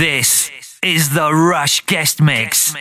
This is the Rush Guest Mix.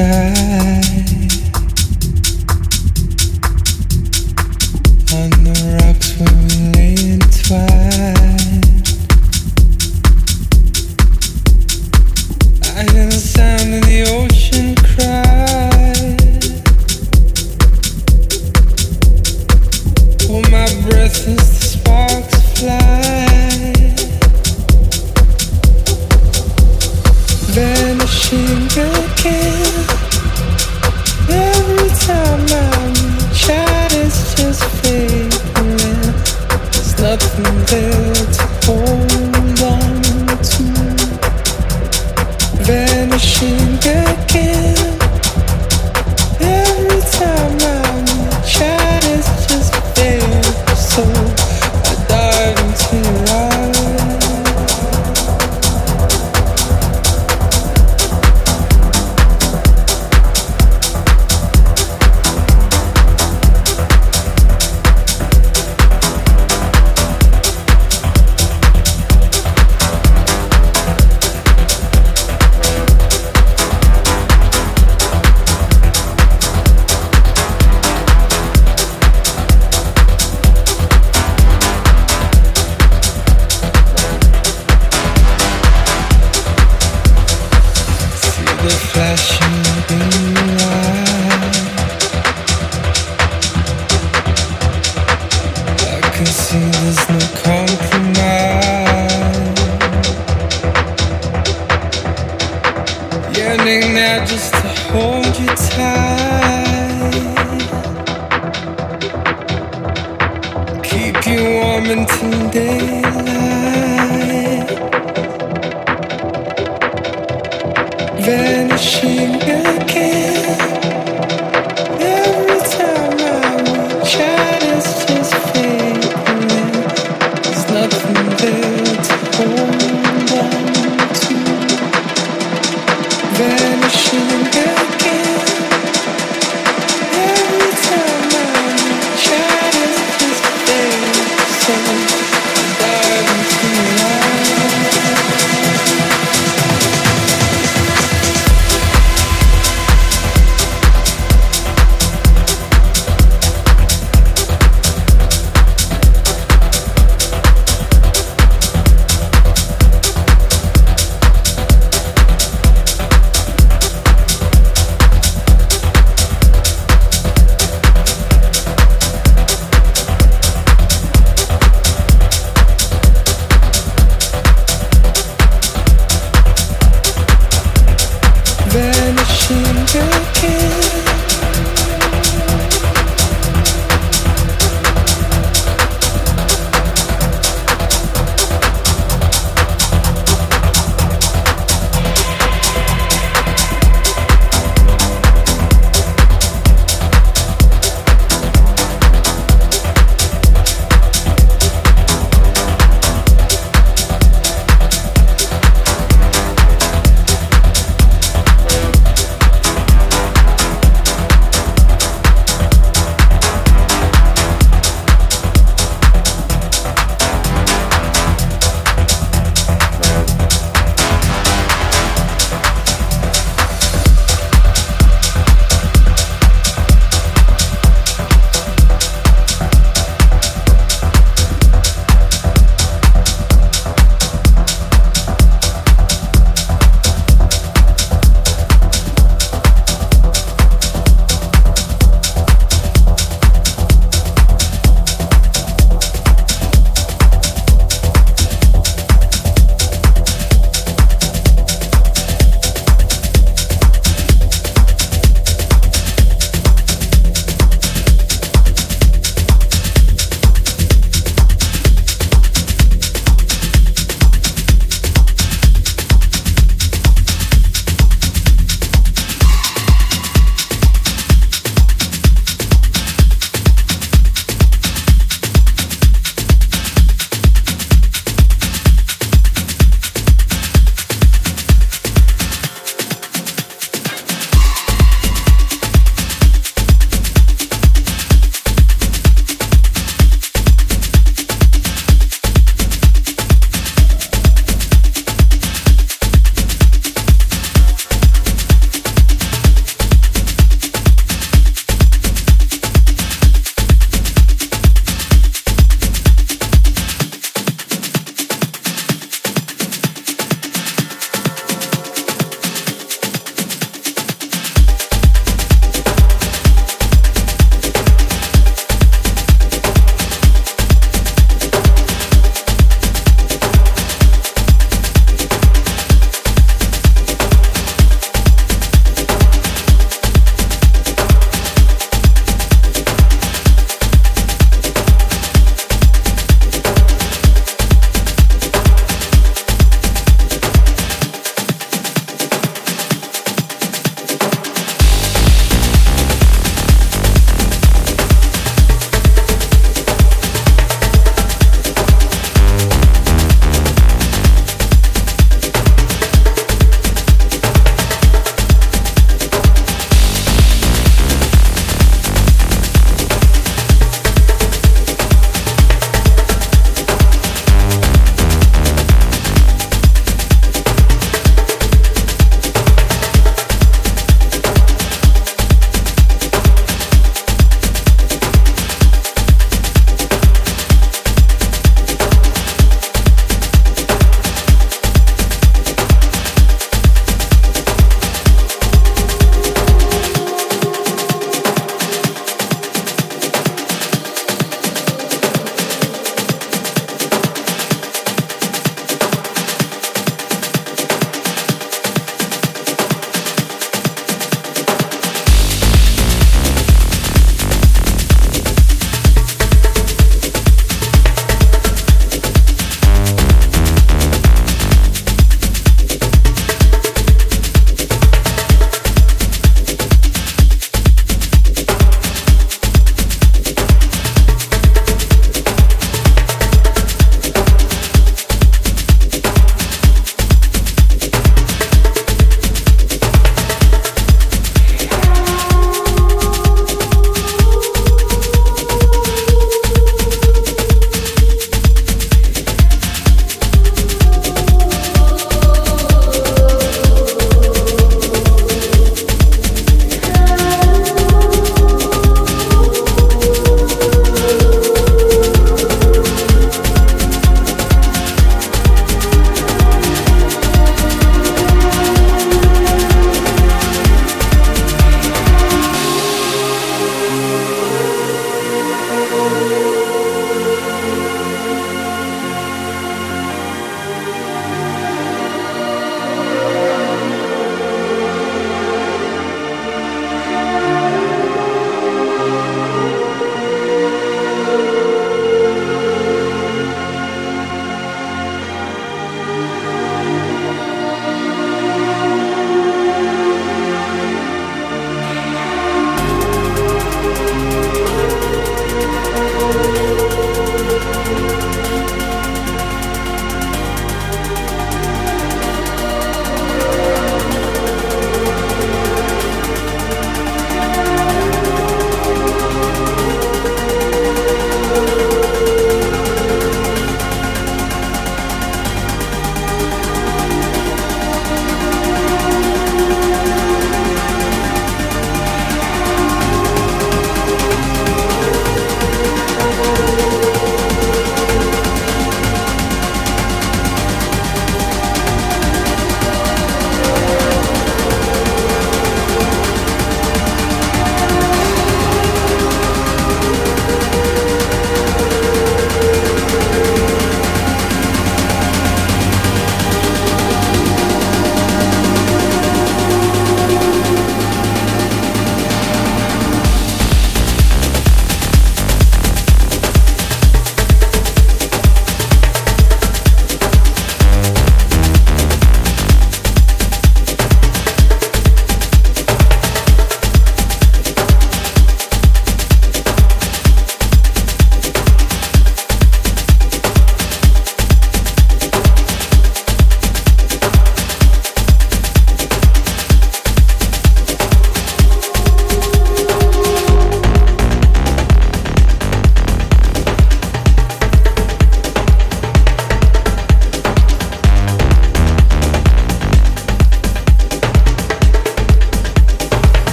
sky